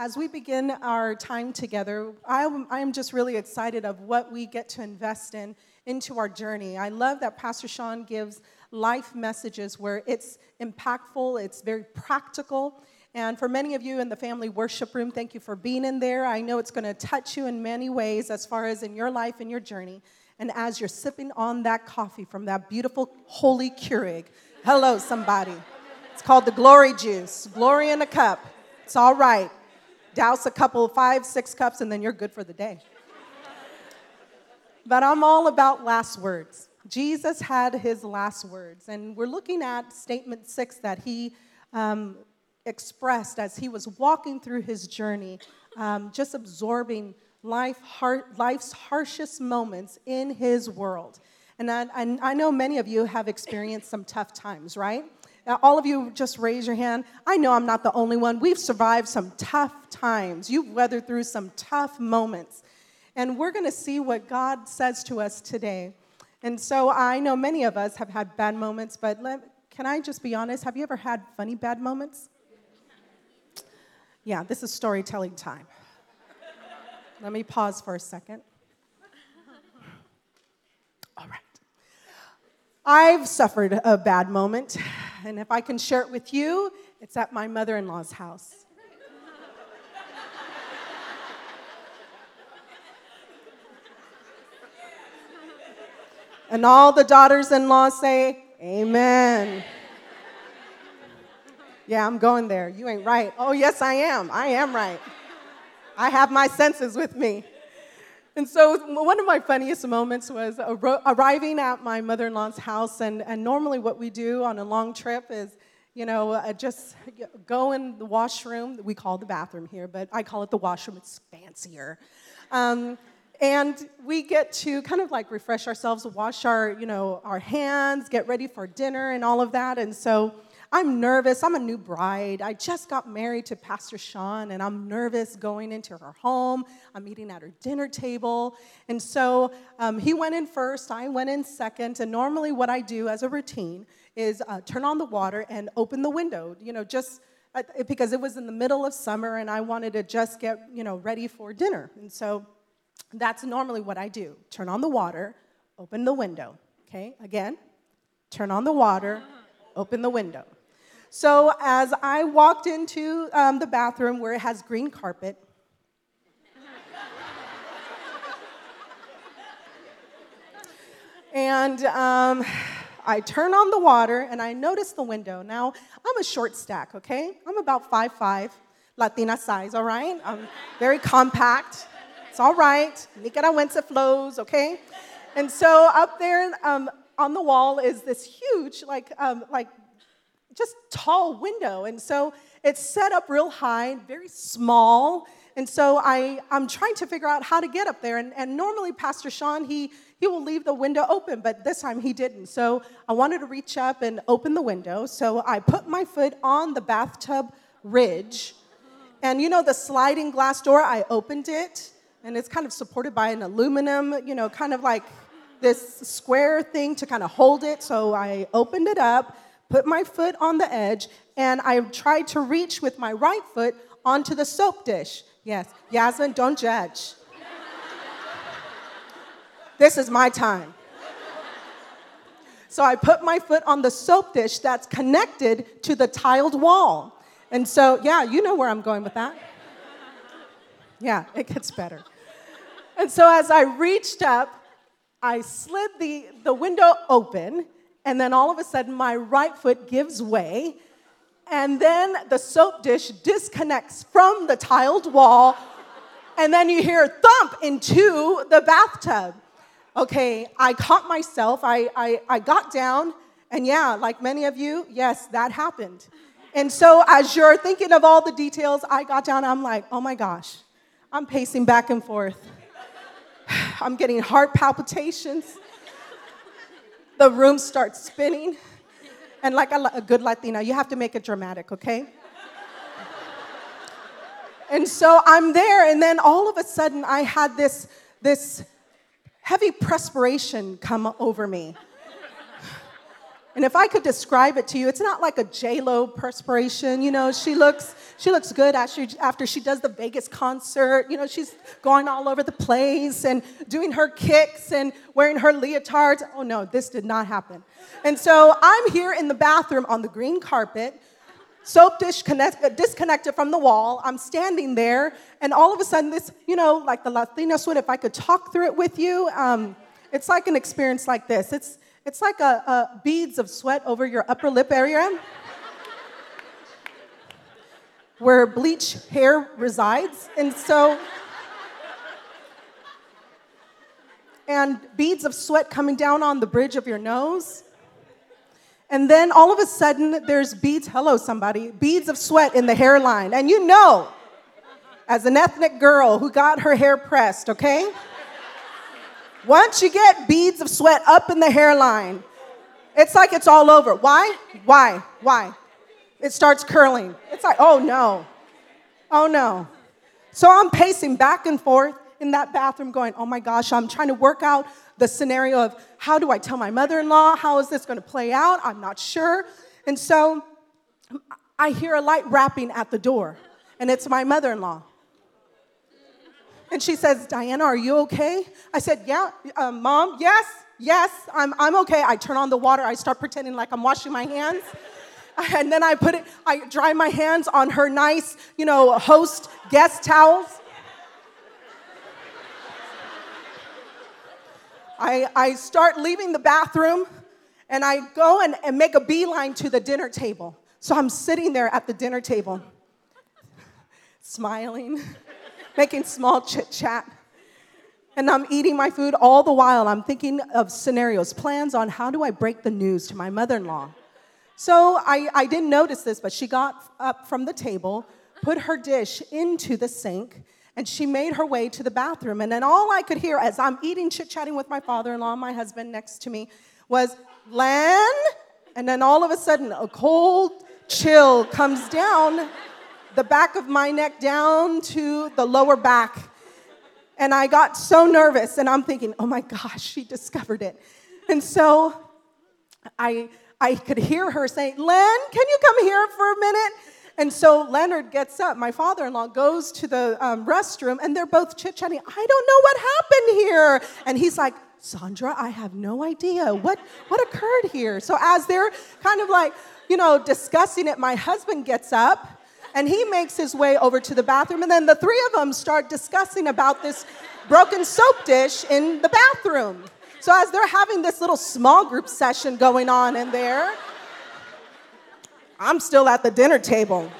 as we begin our time together, I am, just really excited of what we get to invest in into our journey. I love that Pastor Sean gives life messages where it's impactful, it's very practical. And for many of you in the family worship room, thank you for being in there. I know it's going to touch you in many ways as far as in your life and your journey. And as you're sipping on that coffee from that beautiful holy Keurig, hello, somebody. It's called the glory juice, glory in a cup. It's all right. Douse a couple, five, six cups, and then you're good for the day. But I'm all about last words. Jesus had his last words, and we're looking at statement six that he um, expressed as he was walking through his journey, um, just absorbing life, heart, life's harshest moments in his world. And I, I know many of you have experienced some tough times, right? All of you just raise your hand. I know I'm not the only one. We've survived some tough times. You've weathered through some tough moments. And we're going to see what God says to us today. And so I know many of us have had bad moments, but let, can I just be honest? Have you ever had funny bad moments? Yeah, this is storytelling time. Let me pause for a second. All right. I've suffered a bad moment, and if I can share it with you, it's at my mother in law's house. and all the daughters in law say, Amen. Yeah, I'm going there. You ain't right. Oh, yes, I am. I am right. I have my senses with me. And so, one of my funniest moments was arriving at my mother in law's house. And, and normally, what we do on a long trip is, you know, uh, just go in the washroom. We call the bathroom here, but I call it the washroom. It's fancier. Um, and we get to kind of like refresh ourselves, wash our, you know, our hands, get ready for dinner and all of that. And so, I'm nervous. I'm a new bride. I just got married to Pastor Sean, and I'm nervous going into her home. I'm eating at her dinner table. And so um, he went in first, I went in second. And normally, what I do as a routine is uh, turn on the water and open the window, you know, just uh, because it was in the middle of summer and I wanted to just get, you know, ready for dinner. And so that's normally what I do turn on the water, open the window. Okay, again, turn on the water, open the window. So as I walked into um, the bathroom where it has green carpet, and um, I turn on the water and I notice the window. Now, I'm a short stack, okay? I'm about five five, Latina size, all right? I'm very compact. It's all right. Nicaragüense flows, okay? And so up there um, on the wall is this huge, like, um, like just tall window. And so it's set up real high, very small. And so I, I'm trying to figure out how to get up there. And, and normally, Pastor Sean, he, he will leave the window open, but this time he didn't. So I wanted to reach up and open the window. So I put my foot on the bathtub ridge. And you know, the sliding glass door, I opened it. And it's kind of supported by an aluminum, you know, kind of like this square thing to kind of hold it. So I opened it up put my foot on the edge, and I tried to reach with my right foot onto the soap dish. Yes, Yasmin, don't judge. this is my time. So I put my foot on the soap dish that's connected to the tiled wall. And so, yeah, you know where I'm going with that. Yeah, it gets better. And so as I reached up, I slid the, the window open and then all of a sudden my right foot gives way, and then the soap dish disconnects from the tiled wall, and then you hear thump into the bathtub. Okay, I caught myself, I, I, I got down, and yeah, like many of you, yes, that happened. And so as you're thinking of all the details, I got down, I'm like, oh my gosh, I'm pacing back and forth. I'm getting heart palpitations the room starts spinning. And like a, a good Latina, you have to make it dramatic, okay? and so I'm there, and then all of a sudden I had this, this heavy perspiration come over me. And if I could describe it to you, it's not like a J-Lo perspiration. You know, she looks, she looks good after, after she does the Vegas concert. You know, she's going all over the place and doing her kicks and wearing her leotards. Oh no, this did not happen. And so I'm here in the bathroom on the green carpet, soap dish connect, disconnected from the wall. I'm standing there, and all of a sudden, this, you know, like the Latina sweat, if I could talk through it with you, um, it's like an experience like this. It's, it's like a, a beads of sweat over your upper lip area where bleach hair resides. And so, and beads of sweat coming down on the bridge of your nose. And then all of a sudden, there's beads, hello, somebody, beads of sweat in the hairline. And you know, as an ethnic girl who got her hair pressed, okay? Once you get beads of sweat up in the hairline, it's like it's all over. Why? Why? Why? It starts curling. It's like, oh no. Oh no. So I'm pacing back and forth in that bathroom going, oh my gosh, I'm trying to work out the scenario of how do I tell my mother in law? How is this going to play out? I'm not sure. And so I hear a light rapping at the door, and it's my mother in law. And she says, Diana, are you okay? I said, Yeah, uh, mom, yes, yes, I'm, I'm okay. I turn on the water, I start pretending like I'm washing my hands. And then I put it, I dry my hands on her nice, you know, host guest towels. I, I start leaving the bathroom and I go and, and make a beeline to the dinner table. So I'm sitting there at the dinner table, smiling making small chit chat. And I'm eating my food all the while. I'm thinking of scenarios, plans on how do I break the news to my mother in law. So I, I didn't notice this, but she got up from the table, put her dish into the sink, and she made her way to the bathroom. And then all I could hear as I'm eating, chit chatting with my father in law, my husband next to me, was, Len. And then all of a sudden, a cold chill comes down the back of my neck down to the lower back. And I got so nervous, and I'm thinking, oh my gosh, she discovered it. And so I, I could hear her saying, Len, can you come here for a minute? And so Leonard gets up, my father in law goes to the um, restroom, and they're both chit chatting. I don't know what happened here. And he's like, Sandra, I have no idea what, what occurred here. So as they're kind of like, you know, discussing it, my husband gets up and he makes his way over to the bathroom, and then the three of them start discussing about this broken soap dish in the bathroom. So, as they're having this little small group session going on in there, I'm still at the dinner table.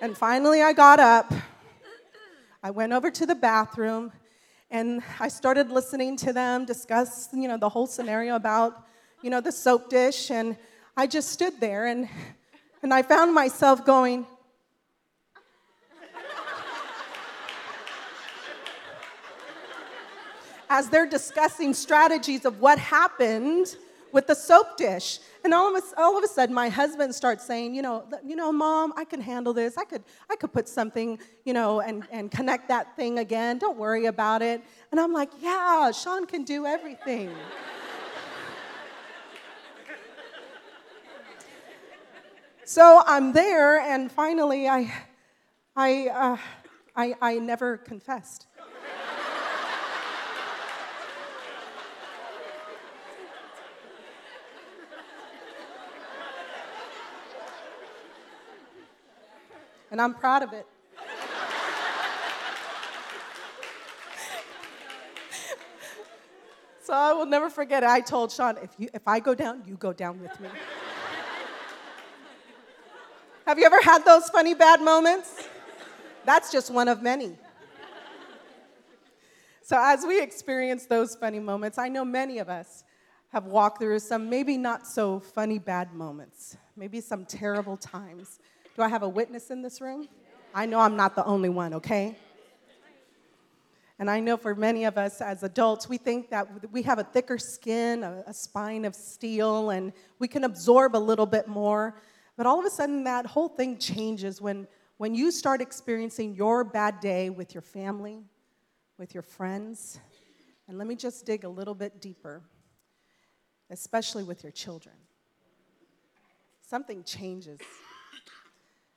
and finally, I got up. I went over to the bathroom and I started listening to them discuss, you know, the whole scenario about, you know, the soap dish. And I just stood there and, and I found myself going, as they're discussing strategies of what happened with the soap dish. And all of, a, all of a sudden, my husband starts saying, you know, you know, mom, I can handle this. I could, I could put something, you know, and, and connect that thing again. Don't worry about it. And I'm like, yeah, Sean can do everything. so I'm there, and finally, I, I, uh, I, I never confessed. And I'm proud of it. so I will never forget. I told Sean, if, you, if I go down, you go down with me. Have you ever had those funny bad moments? That's just one of many. So, as we experience those funny moments, I know many of us have walked through some maybe not so funny bad moments, maybe some terrible times. Do I have a witness in this room? I know I'm not the only one, okay? And I know for many of us as adults, we think that we have a thicker skin, a, a, spine of steel, and we can absorb a little bit more. But all of a sudden, that whole thing changes when, when you start experiencing your bad day with your family, with your friends, and let me just dig a little bit deeper, especially with your children, something changes.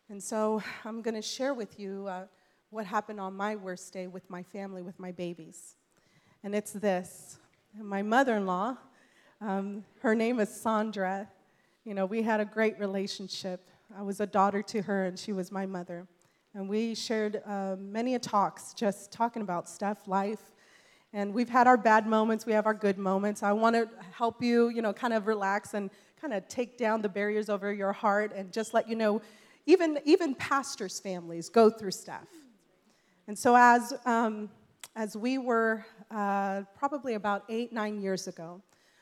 And so I'm going to share with you uh, what happened on my worst day with my family, with my babies. And it's this my mother in law, um, her name is Sandra. You know, we had a great relationship. I was a daughter to her, and she was my mother. And we shared uh, many talks, just talking about stuff, life. And we've had our bad moments, we have our good moments. I want to help you, you know, kind of relax and kind of take down the barriers over your heart and just let you know, even, even pastors' families go through stuff. And so, as, um, as we were uh, probably about eight, nine years ago,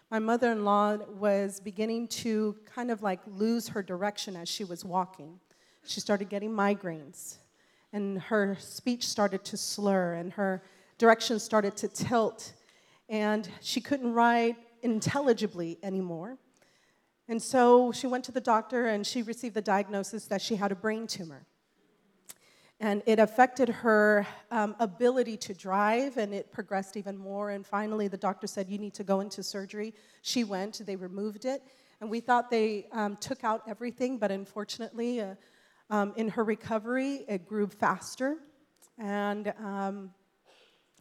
my mother in law was beginning to kind of like lose her direction as she was walking. She started getting migraines, and her speech started to slur, and her direction started to tilt, and she couldn't write intelligibly anymore. And so she went to the doctor and she received the diagnosis that she had a brain tumor. And it affected her um, ability to drive and it progressed even more. And finally the doctor said you need to go into surgery. She went they removed it. And we thought they um, took out everything but unfortunately uh, um, in her recovery it grew faster. And, um,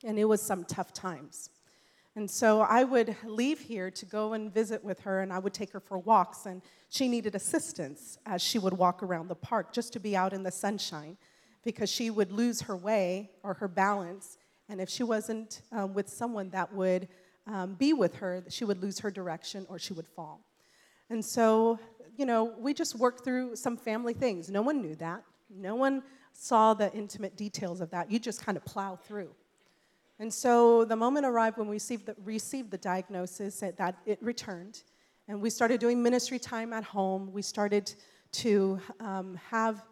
and it was some tough times and so i would leave here to go and visit with her and i would take her for walks and she needed assistance as she would walk around the park just to be out in the sunshine because she would lose her way or her balance. And if she wasn't um, with someone that would um, be with her, she would lose her direction or she would fall. And so, you know, we just worked through some family things. No one knew that. No one saw the intimate details of that. You just kind of plow through. And so the moment arrived when we received the, received the diagnosis that it returned. And we started doing ministry time at home. We started to um, have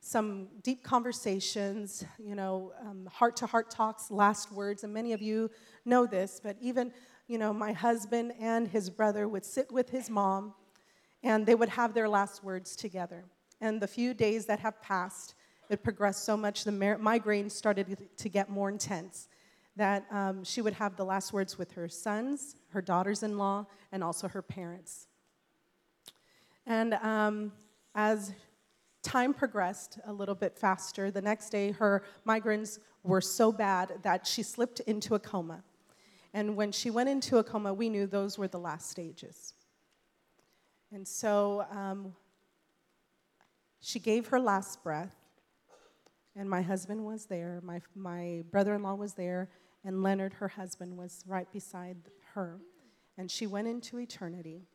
some deep conversations, you know, heart to heart talks, last words, and many of you know this, but even, you know, my husband and his brother would sit with his mom and they would have their last words together. And the few days that have passed, it progressed so much, the migraine started to get more intense that um, she would have the last words with her sons, her daughters in law, and also her parents. And um, as time progressed a little bit faster. The next day, her migraines were so bad that she slipped into a coma. And when she went into a coma, we knew those were the last stages. And so um, she gave her last breath, and my husband was there, my, my brother in law was there, and Leonard, her husband, was right beside her. And she went into eternity.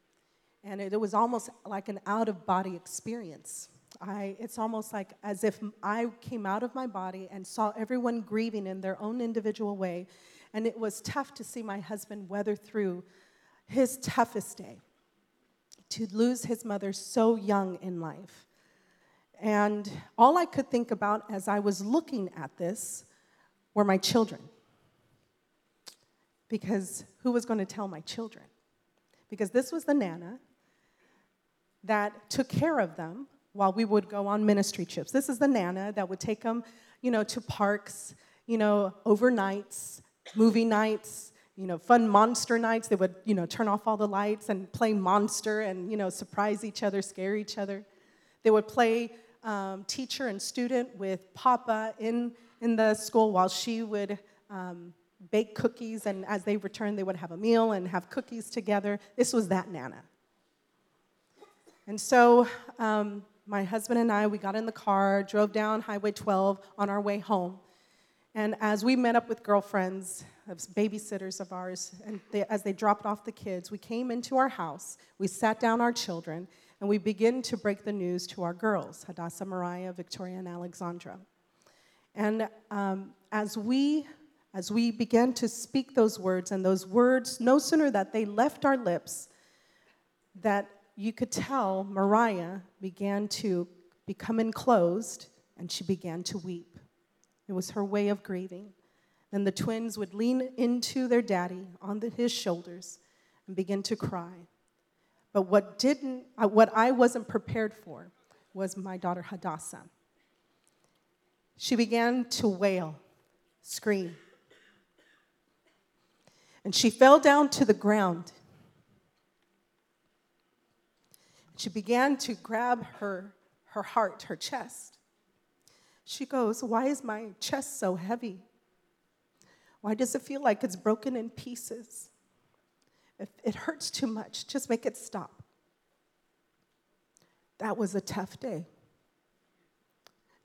And it, was almost like an out of body experience. I, it's almost like as if I came out of my body and saw everyone grieving in their own individual way. And it was tough to see my husband weather through his toughest day, to lose his mother so young in life. And all I could think about as I was looking at this were my children. Because who was going to tell my children? Because this was the Nana that took care of them while we would go on ministry trips. This is the Nana that would take them, you know, to parks, you know, overnights, movie nights, you know, fun monster nights. They would, you know, turn off all the lights and play monster and, you know, surprise each other, scare each other. They would play um, teacher and student with Papa in, in the school while she would um, bake cookies. And as they returned, they would have a meal and have cookies together. This was that Nana. And so um, my husband and I, we got in the car, drove down Highway 12 on our way home. And as we met up with girlfriends, babysitters of ours, and they, as they dropped off the kids, we came into our house, we sat down our children, and we began to break the news to our girls, Hadassah, Mariah, Victoria, and Alexandra. And um, as we as we began to speak those words, and those words, no sooner that they left our lips, that you could tell Mariah began to become enclosed and she began to weep. It was her way of grieving. Then the twins would lean into their daddy on the, his shoulders and begin to cry. But what didn't, uh, what I wasn't prepared for was my daughter Hadassah. she began to wail, scream. And she fell down to the ground. She began to grab her, her heart, her chest. She goes, Why is my chest so heavy? Why does it feel like it's broken in pieces? If it hurts too much, just make it stop. That was a tough day.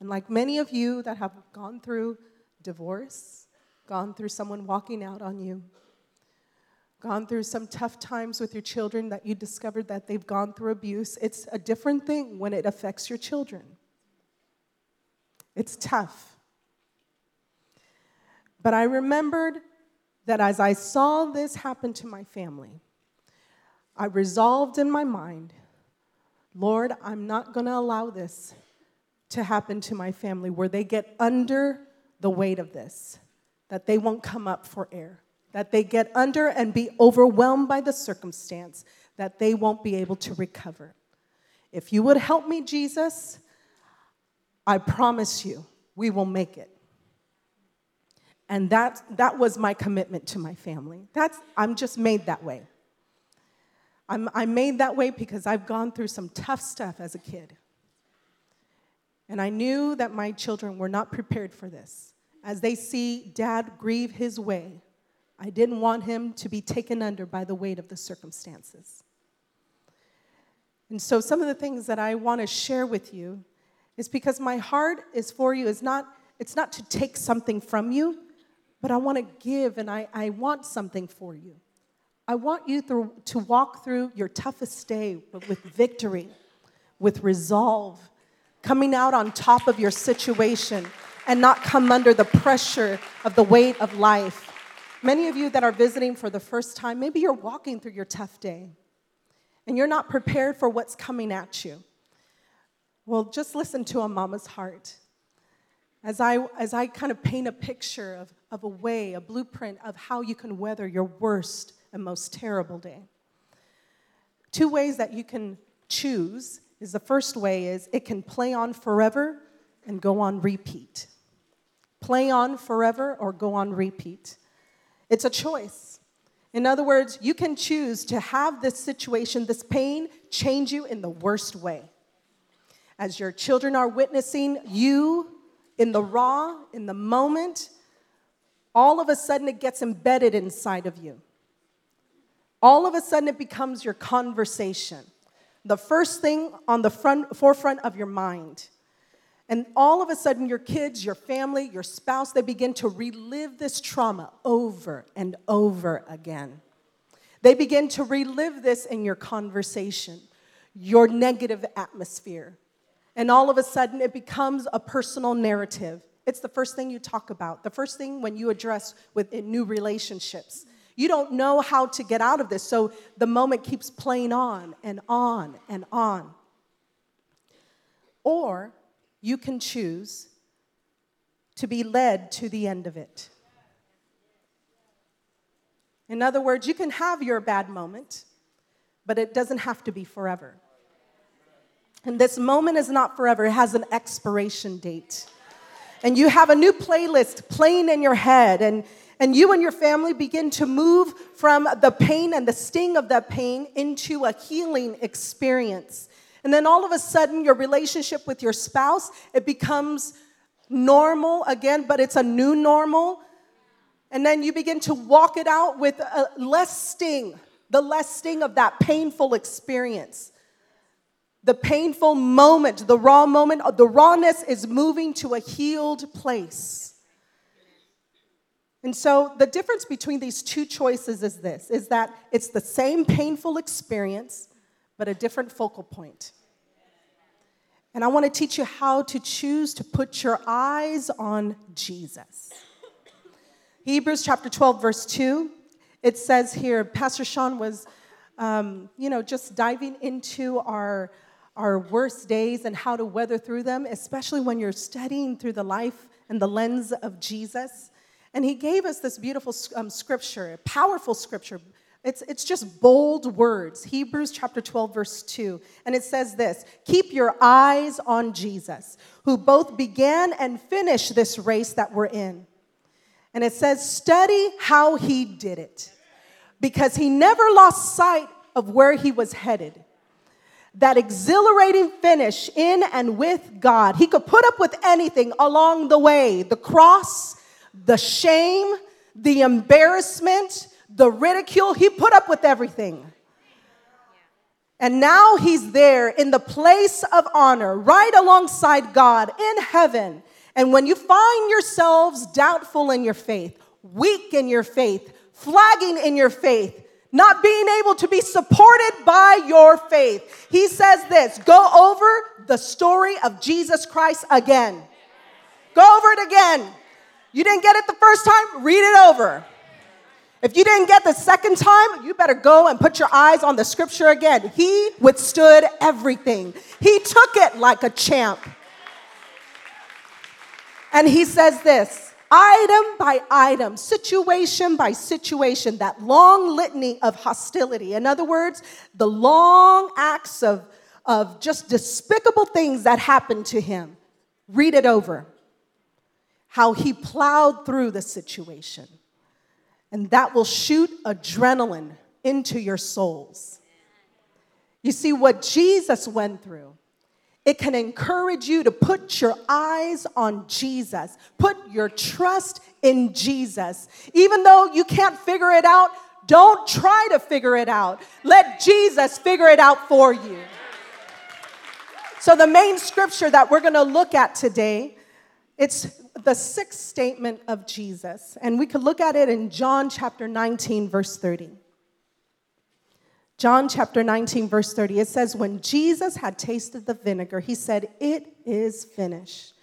And like many of you that have gone through divorce, gone through someone walking out on you, gone through some tough times with your children that you discovered that they've gone through abuse, it's a different thing when it affects your children. It's tough. But I remembered that as I saw this happen to my family, I resolved in my mind, Lord, I'm not going to allow this to happen to my family where they get under the weight of this, that they won't come up for air that they get under and be overwhelmed by the circumstance, that they won't be able to recover. If you would help me, Jesus, I promise you, we will make it. And that, that was my commitment to my family. That's, I'm just made that way. I'm, I'm made that way because I've gone through some tough stuff as a kid. And I knew that my children were not prepared for this. As they see dad grieve his way, I didn't want him to be taken under by the weight of the circumstances. And so, some of the things that I want to share with you is because my heart is for you, is not, it's not to take something from you, but I want to give and I, I want something for you. I want you through, to walk through your toughest day with victory, with resolve, coming out on top of your situation and not come under the pressure of the weight of life Many of you that are visiting for the first time, maybe you're walking through your tough day and you're not prepared for what's coming at you. Well, just listen to a mama's heart. As I, as I kind of paint a picture of, of a way, a blueprint of how you can weather your worst and most terrible day. Two ways that you can choose is the first way is it can play on forever and go on repeat. Play on forever or go on repeat. It's a choice. In other words, you can choose to have this situation, this pain, change you in the worst way. As your children are witnessing you in the raw, in the moment, all of a sudden it gets embedded inside of you. All of a sudden it becomes your conversation, the first thing on the front, forefront of your mind. And all of a sudden, your kids, your family, your spouse, they begin to relive this trauma over and over again. They begin to relive this in your conversation, your negative atmosphere. And all of a sudden, it becomes a personal narrative. It's the first thing you talk about, the first thing when you address with new relationships. You don't know how to get out of this, so the moment keeps playing on and on and on. Or you can choose to be led to the end of it. In other words, you can have your bad moment, but it doesn't have to be forever. And this moment is not forever, it has an expiration date. And you have a new playlist playing in your head, and, and you and your family begin to move from the pain and the sting of that pain into a healing experience. And then all of a sudden, your relationship with your spouse, it becomes normal again, but it's a new normal. And then you begin to walk it out with a less sting, the less sting of that painful experience. The painful moment, the raw moment, the rawness is moving to a healed place. And so the difference between these two choices is this is that it's the same painful experience, but a different focal point. And I want to teach you how to choose to put your eyes on Jesus. Hebrews chapter 12, verse 2, it says here, Pastor Sean was, um, you know, just diving into our, our worst days and how to weather through them, especially when you're studying through the life and the lens of Jesus. And he gave us this beautiful um, scripture, powerful scripture, It's, it's just bold words. Hebrews chapter 12, verse 2. And it says this Keep your eyes on Jesus, who both began and finished this race that we're in. And it says, Study how he did it, because he never lost sight of where he was headed. That exhilarating finish in and with God. He could put up with anything along the way the cross, the shame, the embarrassment the ridicule, he put up with everything. And now he's there in the place of honor, right alongside God in heaven. And when you find yourselves doubtful in your faith, weak in your faith, flagging in your faith, not being able to be supported by your faith, he says this go over the story of Jesus Christ again. Go over it again. You didn't get it the first time, read it over. If you didn't get the second time, you better go and put your eyes on the scripture again. He withstood everything, he took it like a champ. And he says this item by item, situation by situation, that long litany of hostility. In other words, the long acts of, of just despicable things that happened to him. Read it over. How he plowed through the situation and that will shoot adrenaline into your souls. You see, what Jesus went through, it can encourage you to put your eyes on Jesus, put your trust in Jesus. Even though you can't figure it out, don't try to figure it out. Let Jesus figure it out for you. So the main scripture that we're going to look at today, it's the sixth statement of Jesus, and we could look at it in John chapter 19, verse 30. John chapter 19, verse 30, it says, When Jesus had tasted the vinegar, he said, It is finished.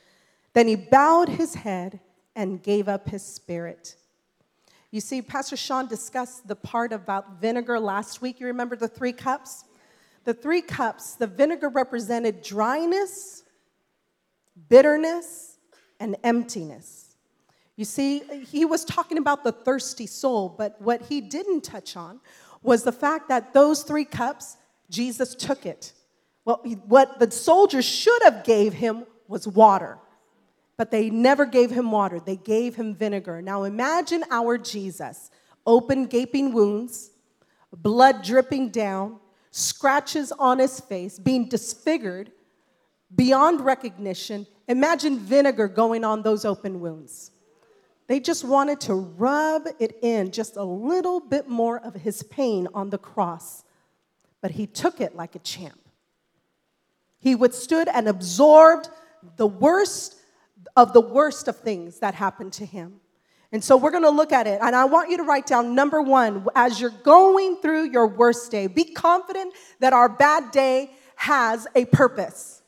Then he bowed his head and gave up his spirit. You see, Pastor Sean discussed the part about vinegar last week. You remember the three cups? The three cups, the vinegar represented dryness, bitterness, and emptiness. You see, he was talking about the thirsty soul, but what he didn't touch on was the fact that those three cups, Jesus took it. Well, what the soldiers should have gave him was water, but they never gave him water. They gave him vinegar. Now imagine our Jesus, open gaping wounds, blood dripping down, scratches on his face, being disfigured beyond recognition, Imagine vinegar going on those open wounds. They just wanted to rub it in just a little bit more of his pain on the cross, but he took it like a champ. He withstood and absorbed the worst of the worst of things that happened to him. And so we're going to look at it. And I want you to write down number one, as you're going through your worst day, be confident that our bad day has a purpose.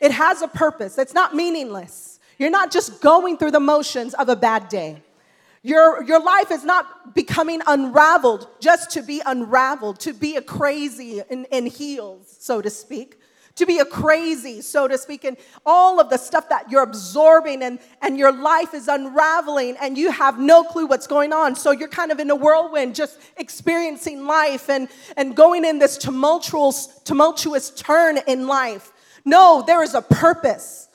It has a purpose, it's not meaningless. You're not just going through the motions of a bad day. Your, your life is not becoming unraveled just to be unraveled, to be a crazy in, in heels, so to speak, to be a crazy, so to speak, and all of the stuff that you're absorbing and, and your life is unraveling and you have no clue what's going on. So you're kind of in a whirlwind, just experiencing life and, and going in this tumultuous, tumultuous turn in life. No, there is a purpose.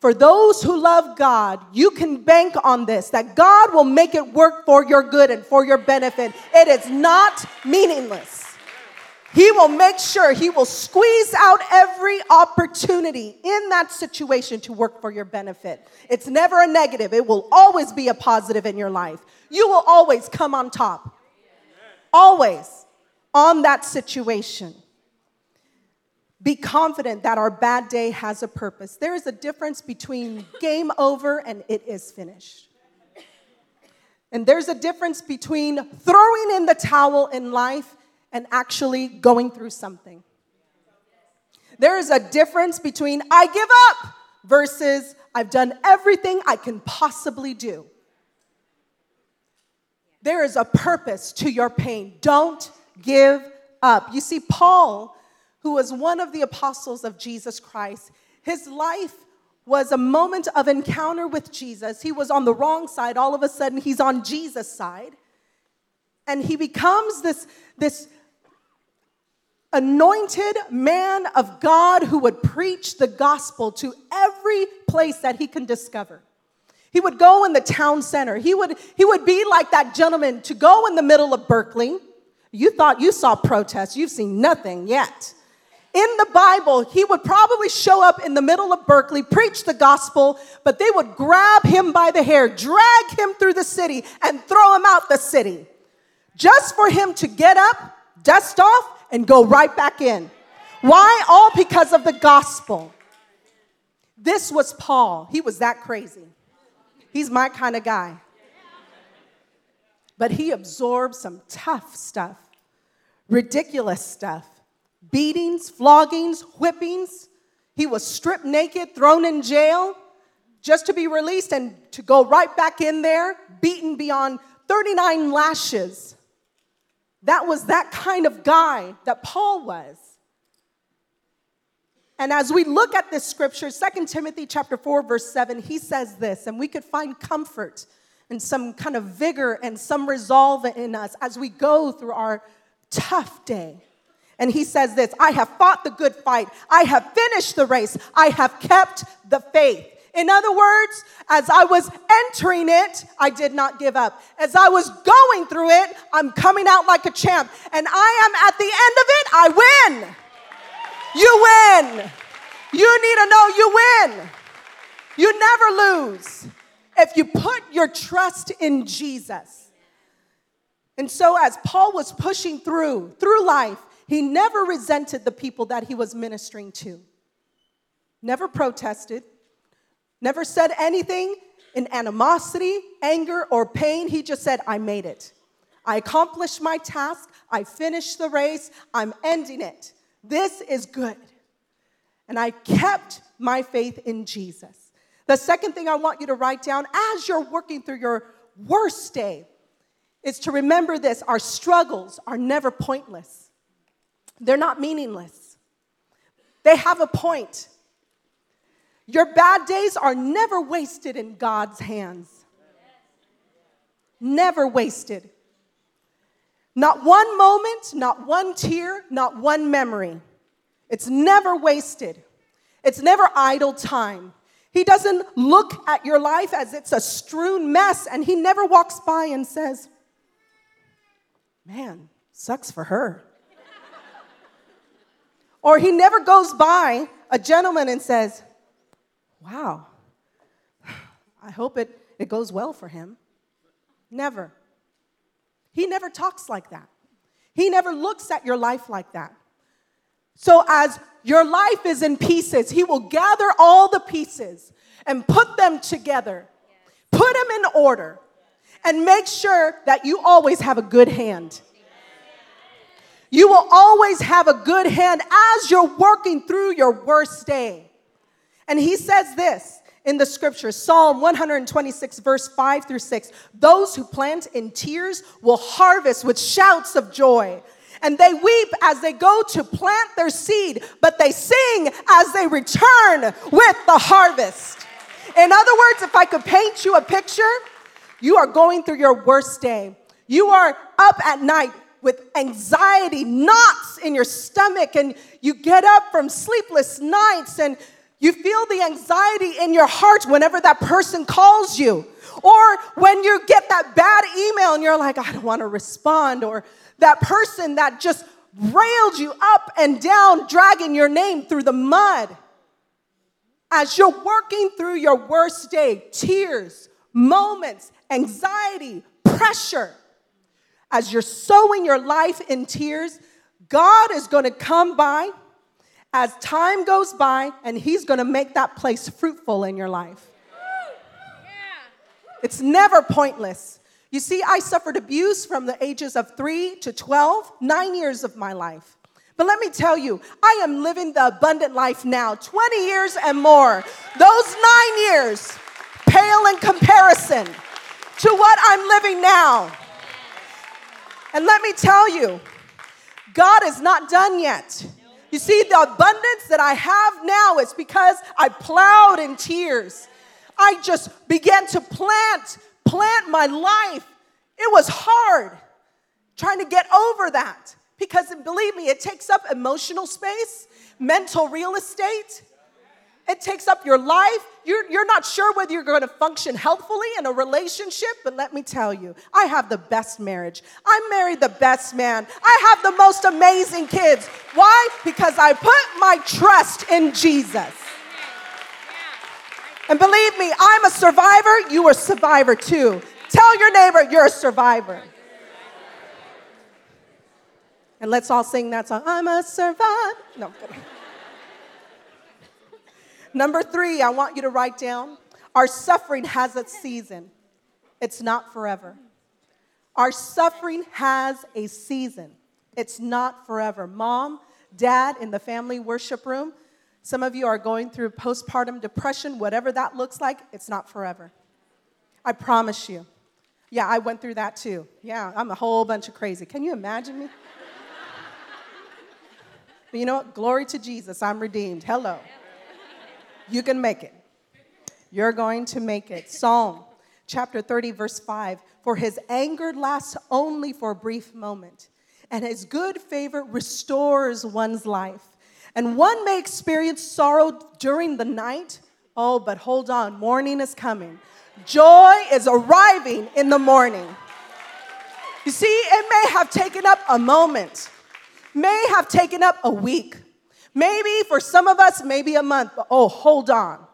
For those who love God, you can bank on this that God will make it work for your good and for your benefit. It is not meaningless. He will make sure He will squeeze out every opportunity in that situation to work for your benefit. It's never a negative, it will always be a positive in your life. You will always come on top. Always on that situation. Be confident that our bad day has a purpose. There is a difference between game over and it is finished. And there's a difference between throwing in the towel in life and actually going through something. There is a difference between I give up versus I've done everything I can possibly do. There is a purpose to your pain. Don't give up. You see, Paul who was one of the apostles of Jesus Christ. His life was a moment of encounter with Jesus. He was on the wrong side. All of a sudden, he's on Jesus' side. And he becomes this, this anointed man of God who would preach the gospel to every place that he can discover. He would go in the town center. He would, he would be like that gentleman to go in the middle of Berkeley. You thought you saw protests, you've seen nothing yet. In the Bible, he would probably show up in the middle of Berkeley, preach the gospel, but they would grab him by the hair, drag him through the city, and throw him out the city. Just for him to get up, dust off, and go right back in. Why? All because of the gospel. This was Paul. He was that crazy. He's my kind of guy. But he absorbed some tough stuff, ridiculous stuff beatings, floggings, whippings. He was stripped naked, thrown in jail just to be released and to go right back in there, beaten beyond 39 lashes. That was that kind of guy that Paul was. And as we look at this scripture, 2 Timothy chapter 4 verse 7, he says this, and we could find comfort and some kind of vigor and some resolve in us as we go through our tough day. And he says this, I have fought the good fight. I have finished the race. I have kept the faith. In other words, as I was entering it, I did not give up. As I was going through it, I'm coming out like a champ. And I am at the end of it, I win. You win. You need to know you win. You never lose if you put your trust in Jesus. And so, as Paul was pushing through, through life, he never resented the people that he was ministering to, never protested, never said anything in animosity, anger, or pain. He just said, I made it. I accomplished my task. I finished the race. I'm ending it. This is good. And I kept my faith in Jesus. The second thing I want you to write down as you're working through your worst day is to remember this our struggles are never pointless, they're not meaningless. They have a point. Your bad days are never wasted in God's hands. Never wasted. Not one moment, not one tear, not one memory. It's never wasted. It's never idle time. He doesn't look at your life as it's a strewn mess, and he never walks by and says, Man, sucks for her. Or he never goes by a gentleman and says, Wow, I hope it, it goes well for him. Never. He never talks like that. He never looks at your life like that. So, as your life is in pieces, He will gather all the pieces and put them together, put them in order, and make sure that you always have a good hand. You will always have a good hand as you're working through your worst day. And He says this in the scripture Psalm 126, verse 5 through 6. Those who plant in tears will harvest with shouts of joy. And they weep as they go to plant their seed, but they sing as they return with the harvest. In other words, if I could paint you a picture, you are going through your worst day. You are up at night with anxiety, knots in your stomach, and you get up from sleepless nights and you feel the anxiety in your heart whenever that person calls you. Or when you get that bad email and you're like, I don't want to respond. Or that person that just railed you up and down, dragging your name through the mud. As you're working through your worst day, tears, moments, anxiety, pressure, as you're sowing your life in tears, God is going to come by as time goes by, and He's gonna make that place fruitful in your life. It's never pointless. You see, I suffered abuse from the ages of 3 to 12, nine years of my life. But let me tell you, I am living the abundant life now, 20 years and more. Those nine years pale in comparison to what I'm living now. And let me tell you, God is not done yet. You see, the abundance that I have now is because I plowed in tears. I just began to plant, plant my life. It was hard. trying to get over that. Because believe me, it takes up emotional space, mental real estate. It takes up your life. You're, you're not sure whether you're going to function healthfully in a relationship, but let me tell you, I have the best marriage. I married the best man. I have the most amazing kids. Why? Because I put my trust in Jesus. And believe me, I'm a survivor. You are a survivor too. Tell your neighbor you're a survivor. And let's all sing that song. I'm a survivor. No, Number three, I want you to write down our suffering has a season, it's not forever. Our suffering has a season, it's not forever. Mom, dad, in the family worship room, some of you are going through postpartum depression, whatever that looks like, it's not forever. I promise you. Yeah, I went through that too. Yeah, I'm a whole bunch of crazy. Can you imagine me? but you know what? Glory to Jesus. I'm redeemed. Hello. You can make it. You're going to make it. Psalm chapter 30, verse 5 For his anger lasts only for a brief moment, and his good favor restores one's life. And one may experience sorrow during the night. Oh, but hold on, morning is coming. Joy is arriving in the morning. You see, it may have taken up a moment, may have taken up a week, maybe for some of us, maybe a month, but oh, hold on.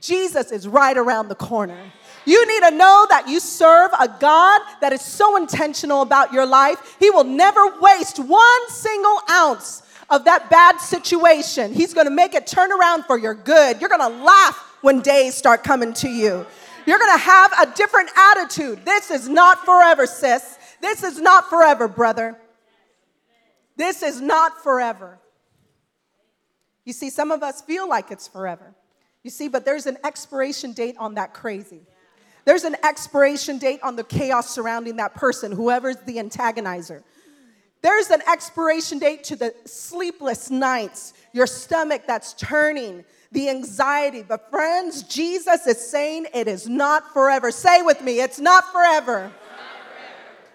Jesus is right around the corner. You need to know that you serve a God that is so intentional about your life. He will never waste one single ounce of that bad situation. He's gonna make it turn around for your good. You're gonna laugh when days start coming to you. You're gonna have a different attitude. This is not forever, sis. This is not forever, brother. This is not forever. You see, some of us feel like it's forever. You see, but there's an expiration date on that crazy. There's an expiration date on the chaos surrounding that person, whoever's the antagonizer. There's an expiration date to the sleepless nights, your stomach that's turning, the anxiety. But, friends, Jesus is saying it is not forever. Say with me, it's not forever. Not forever.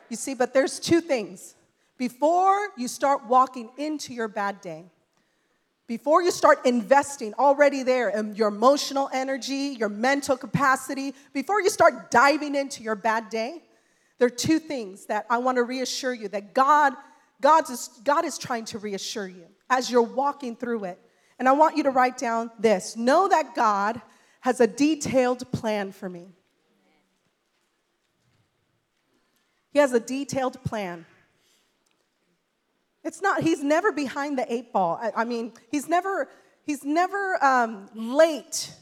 You see, but there's two things. Before you start walking into your bad day, before you start investing already there in your emotional energy, your mental capacity, before you start diving into your bad day, there are two things that I want to reassure you that God, God's is, God is trying to reassure you as you're walking through it. And I want you to write down this know that God has a detailed plan for me. He has a detailed plan. It's not, he's never behind the eight ball. I, I mean, he's never, he's never um, late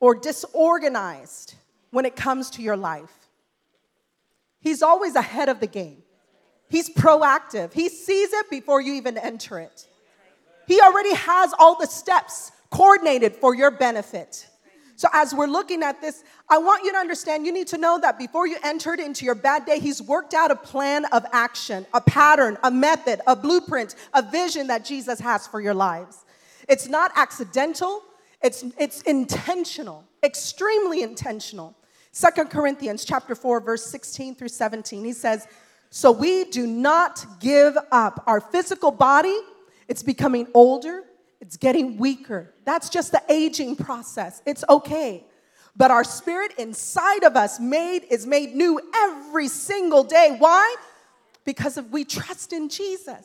or disorganized when it comes to your life. He's always ahead of the game. He's proactive. He sees it before you even enter it. He already has all the steps coordinated for your benefit. So, as we're looking at this, I want you to understand you need to know that before you entered into your bad day, He's worked out a plan of action, a pattern, a method, a blueprint, a vision that Jesus has for your lives. It's not accidental, it's, it's intentional, extremely intentional. Second Corinthians chapter 4 verse 16 through 17. He says, "So we do not give up our physical body it's becoming older, it's getting weaker. That's just the aging process. It's okay. But our spirit inside of us made is made new every single day. Why? Because of we trust in Jesus.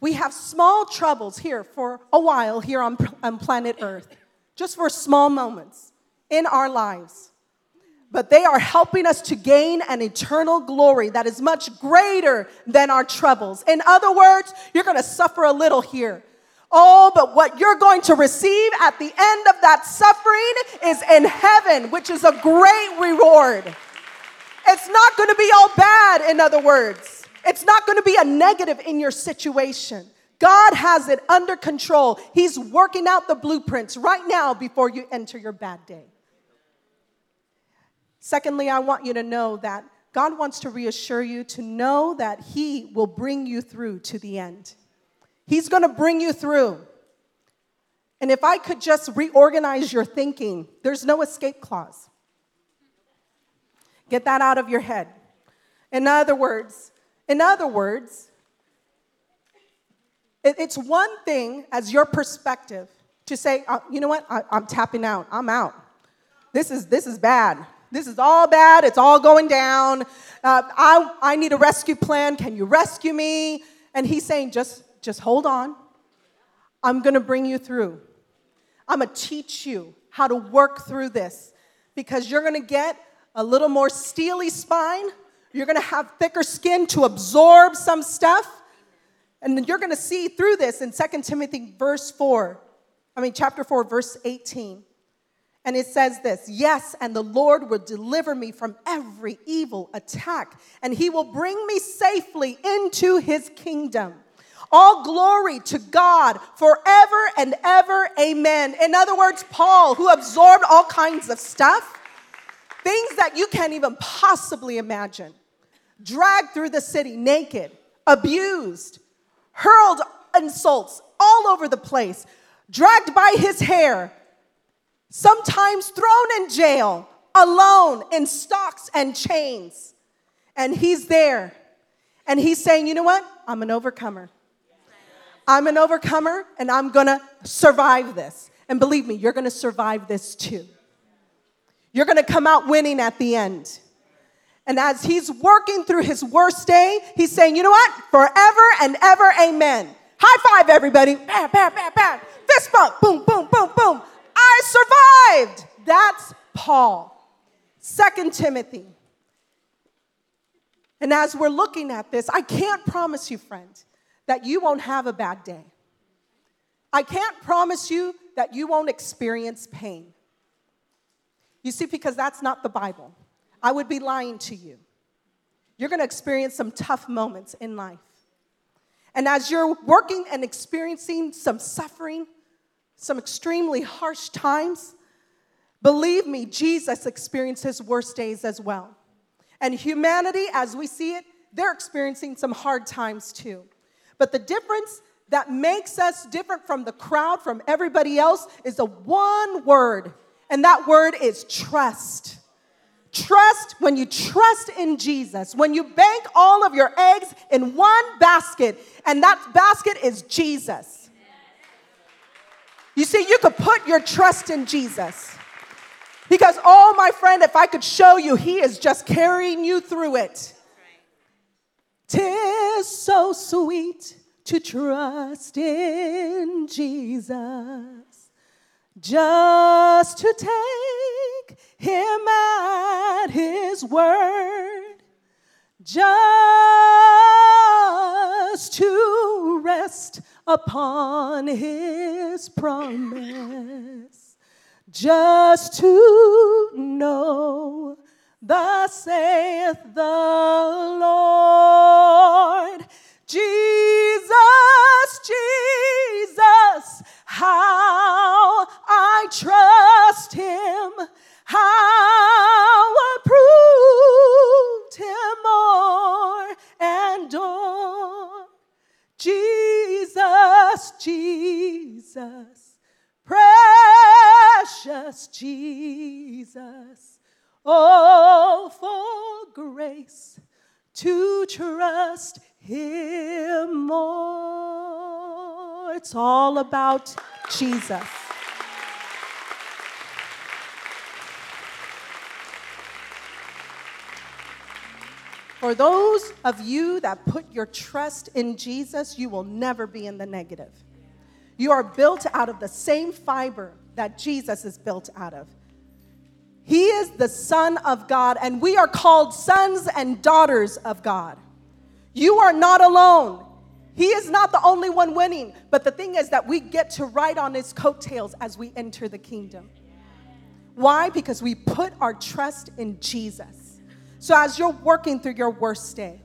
We have small troubles here for a while here on, on planet Earth, just for small moments in our lives but they are helping us to gain an eternal glory that is much greater than our troubles. In other words, you're going to suffer a little here. Oh, but what you're going to receive at the end of that suffering is in heaven, which is a great reward. It's not going to be all bad, in other words. It's not going to be a negative in your situation. God has it under control. He's working out the blueprints right now before you enter your bad day. Secondly, I want you to know that God wants to reassure you to know that He will bring you through to the end. He's going to bring you through. And if I could just reorganize your thinking, there's no escape clause. Get that out of your head. In other words, In other words, it's one thing as your perspective to say, uh, you know what, I'm tapping out, I'm out. This is, this is bad. This is all bad. It's all going down. Uh, I, I need a rescue plan. Can you rescue me? And he's saying, just, just hold on. I'm going to bring you through. I'm going to teach you how to work through this because you're going to get a little more steely spine. You're going to have thicker skin to absorb some stuff. And you're going to see through this in 2 Timothy verse 4. I mean chapter 4 verse 18. And it says this Yes, and the Lord will deliver me from every evil attack, and he will bring me safely into his kingdom. All glory to God forever and ever. Amen. In other words, Paul, who absorbed all kinds of stuff, things that you can't even possibly imagine, dragged through the city naked, abused, hurled insults all over the place, dragged by his hair, sometimes thrown in jail, alone in stocks and chains. And he's there. And he's saying, You know what? I'm an overcomer. I'm an overcomer and I'm gonna survive this. And believe me, you're gonna survive this too. You're gonna come out winning at the end. And as he's working through his worst day, he's saying, You know what? Forever and ever, amen. High five, everybody. Bam, bam, bam, bam. Fist bump. Boom, boom, boom, boom. I survived. That's Paul. Second Timothy. And as we're looking at this, I can't promise you, friend, that you won't have a bad day. I can't promise you that you won't experience pain. You see, because that's not the Bible. I would be lying to you. You're gonna experience some tough moments in life. And as you're working and experiencing some suffering, some extremely harsh times, believe me, Jesus experienced his worst days as well. And humanity, as we see it, they're experiencing some hard times too. But the difference that makes us different from the crowd, from everybody else, is a one word, and that word is trust. Trust when you trust in Jesus, when you bank all of your eggs in one basket, and that basket is Jesus. You see, you could put your trust in Jesus. Because, oh, my friend, if I could show you, He is just carrying you through it. Tis so sweet to trust in Jesus, just to take Him at His word, just to rest upon his promise. Just to know the saith the Lord Jesus Jesus how I trust him how approved him more and more Jesus, Jesus, precious Jesus. Oh, for grace to trust Him more. It's all about Jesus. For those of you that put your trust in Jesus, you will never be in the negative. You are built out of the same fiber that Jesus is built out of. He is the Son of God, and we are called sons and daughters of God. You are not alone. He is not the only one winning, but the thing is that we get to ride on his coattails as we enter the kingdom. Why? Because we put our trust in Jesus. So, as you're working through your worst day,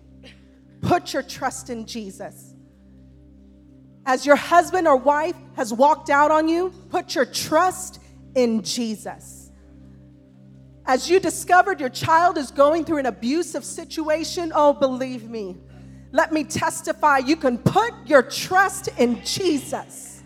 put your trust in Jesus. As your husband or wife has walked out on you, put your trust in Jesus. As you discovered your child is going through an abusive situation, oh, believe me, let me testify, you can put your trust in Jesus.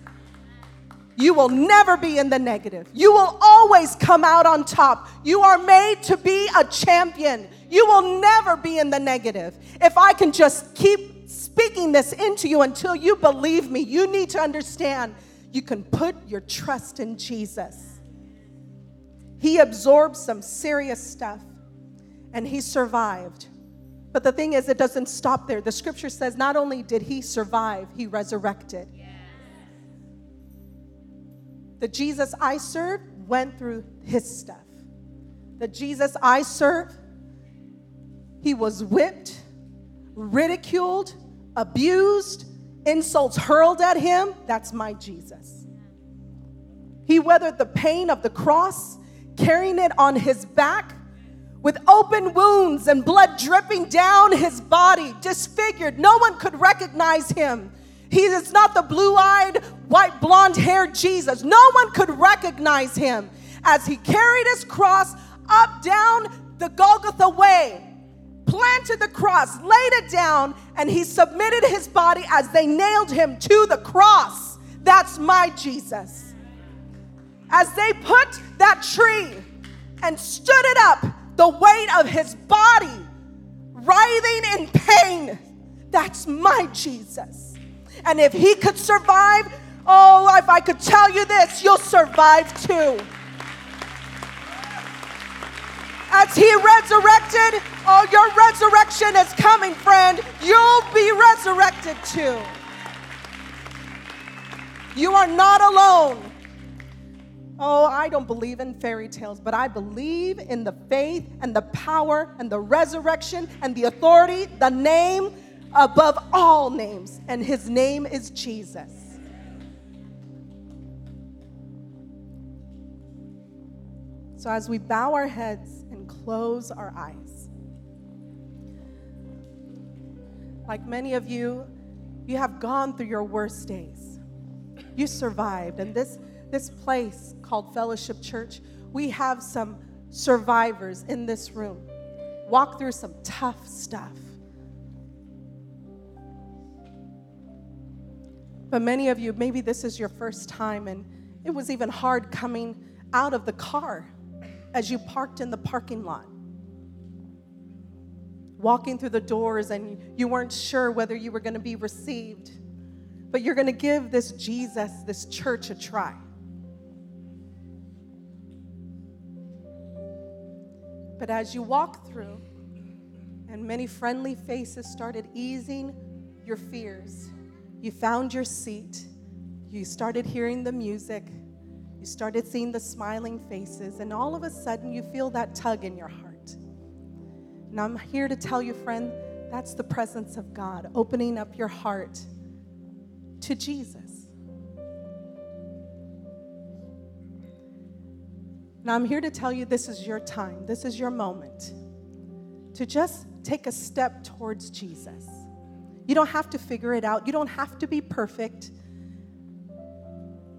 You will never be in the negative. You will always come out on top. You are made to be a champion. You will never be in the negative. If I can just keep speaking this into you until you believe me, you need to understand you can put your trust in Jesus. He absorbed some serious stuff and he survived. But the thing is, it doesn't stop there. The scripture says not only did he survive, he resurrected. The Jesus I serve went through his stuff. The Jesus I serve, he was whipped, ridiculed, abused, insults hurled at him. That's my Jesus. He weathered the pain of the cross, carrying it on his back with open wounds and blood dripping down his body, disfigured. No one could recognize him. He is not the blue eyed, white blonde haired Jesus. No one could recognize him as he carried his cross up down the Golgotha way, planted the cross, laid it down, and he submitted his body as they nailed him to the cross. That's my Jesus. As they put that tree and stood it up, the weight of his body writhing in pain, that's my Jesus. And if he could survive, oh, if I could tell you this, you'll survive too. As he resurrected, oh, your resurrection is coming, friend. You'll be resurrected too. You are not alone. Oh, I don't believe in fairy tales, but I believe in the faith and the power and the resurrection and the authority, the name above all names, and his name is Jesus. So, as we bow our heads and close our eyes, like many of you, you have gone through your worst days. You survived. And this, this place called Fellowship Church, we have some survivors in this room. Walk through some tough stuff. But many of you, maybe this is your first time, and it was even hard coming out of the car as you parked in the parking lot. Walking through the doors, and you weren't sure whether you were going to be received. But you're going to give this Jesus, this church, a try. But as you walk through, and many friendly faces started easing your fears you found your seat. You started hearing the music. You started seeing the smiling faces. And all of a sudden, you feel that tug in your heart. And I'm here to tell you, friend, that's the presence of God opening up your heart to Jesus. And I'm here to tell you this is your time, this is your moment to just take a step towards Jesus. You don't have to figure it out. You don't have to be perfect.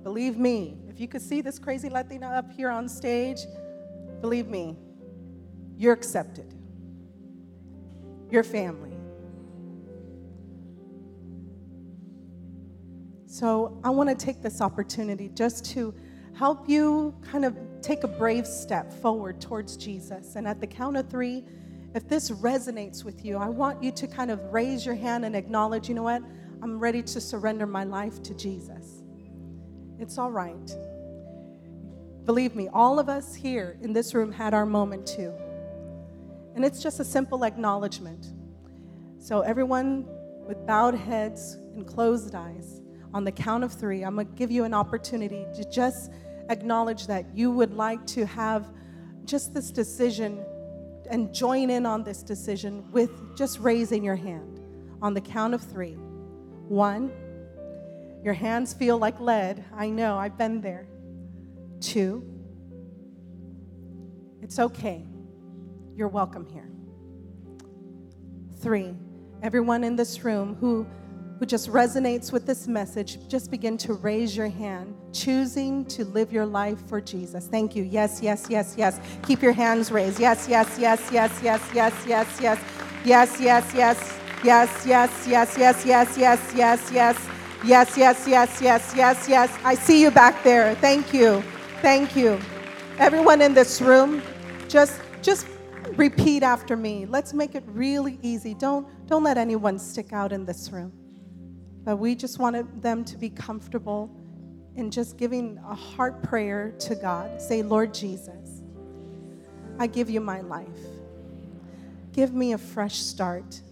Believe me, if you could see this crazy Latina up here on stage, believe me, you're accepted. Your family. So I want to take this opportunity just to help you kind of take a brave step forward towards Jesus. And at the count of three, if this resonates with you, I want you to kind of raise your hand and acknowledge, you know what? I'm ready to surrender my life to Jesus. It's all right. Believe me, all of us here in this room had our moment too. And it's just a simple acknowledgement. So, everyone with bowed heads and closed eyes, on the count of three, I'm going to give you an opportunity to just acknowledge that you would like to have just this decision and join in on this decision with just raising your hand on the count of three. One, your hands feel like lead. I know, I've been there. Two, it's okay. You're welcome here. Three, everyone in this room who who just resonates with this message, just begin to raise your hand, choosing to live your life for Jesus. Thank you. Yes, yes, yes, yes. Keep your hands raised. Yes, yes, yes, yes, yes, yes, yes, yes. Yes, yes, yes. Yes, yes, yes, yes, yes, yes, yes, yes. Yes, yes, yes, yes, yes, yes. I see you back there. Thank you. Thank you. Everyone in this room, just just repeat after me. Let's make it really easy. Don't don't let anyone stick out in this room. But we just wanted them to be comfortable in just giving a heart prayer to God. Say, Lord Jesus, I give you my life. Give me a fresh start.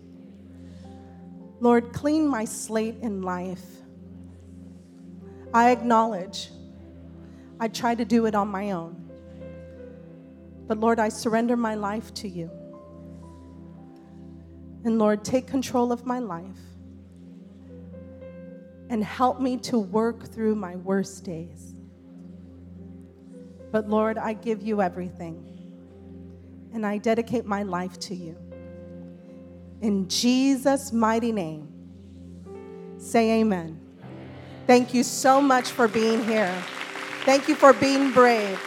Lord, clean my slate in life. I acknowledge I try to do it on my own. But Lord, I surrender my life to you. And Lord, take control of my life and help me to work through my worst days. But Lord, I give you everything and I dedicate my life to you. In Jesus' mighty name, say amen. Thank you so much for being here. Thank you for being brave.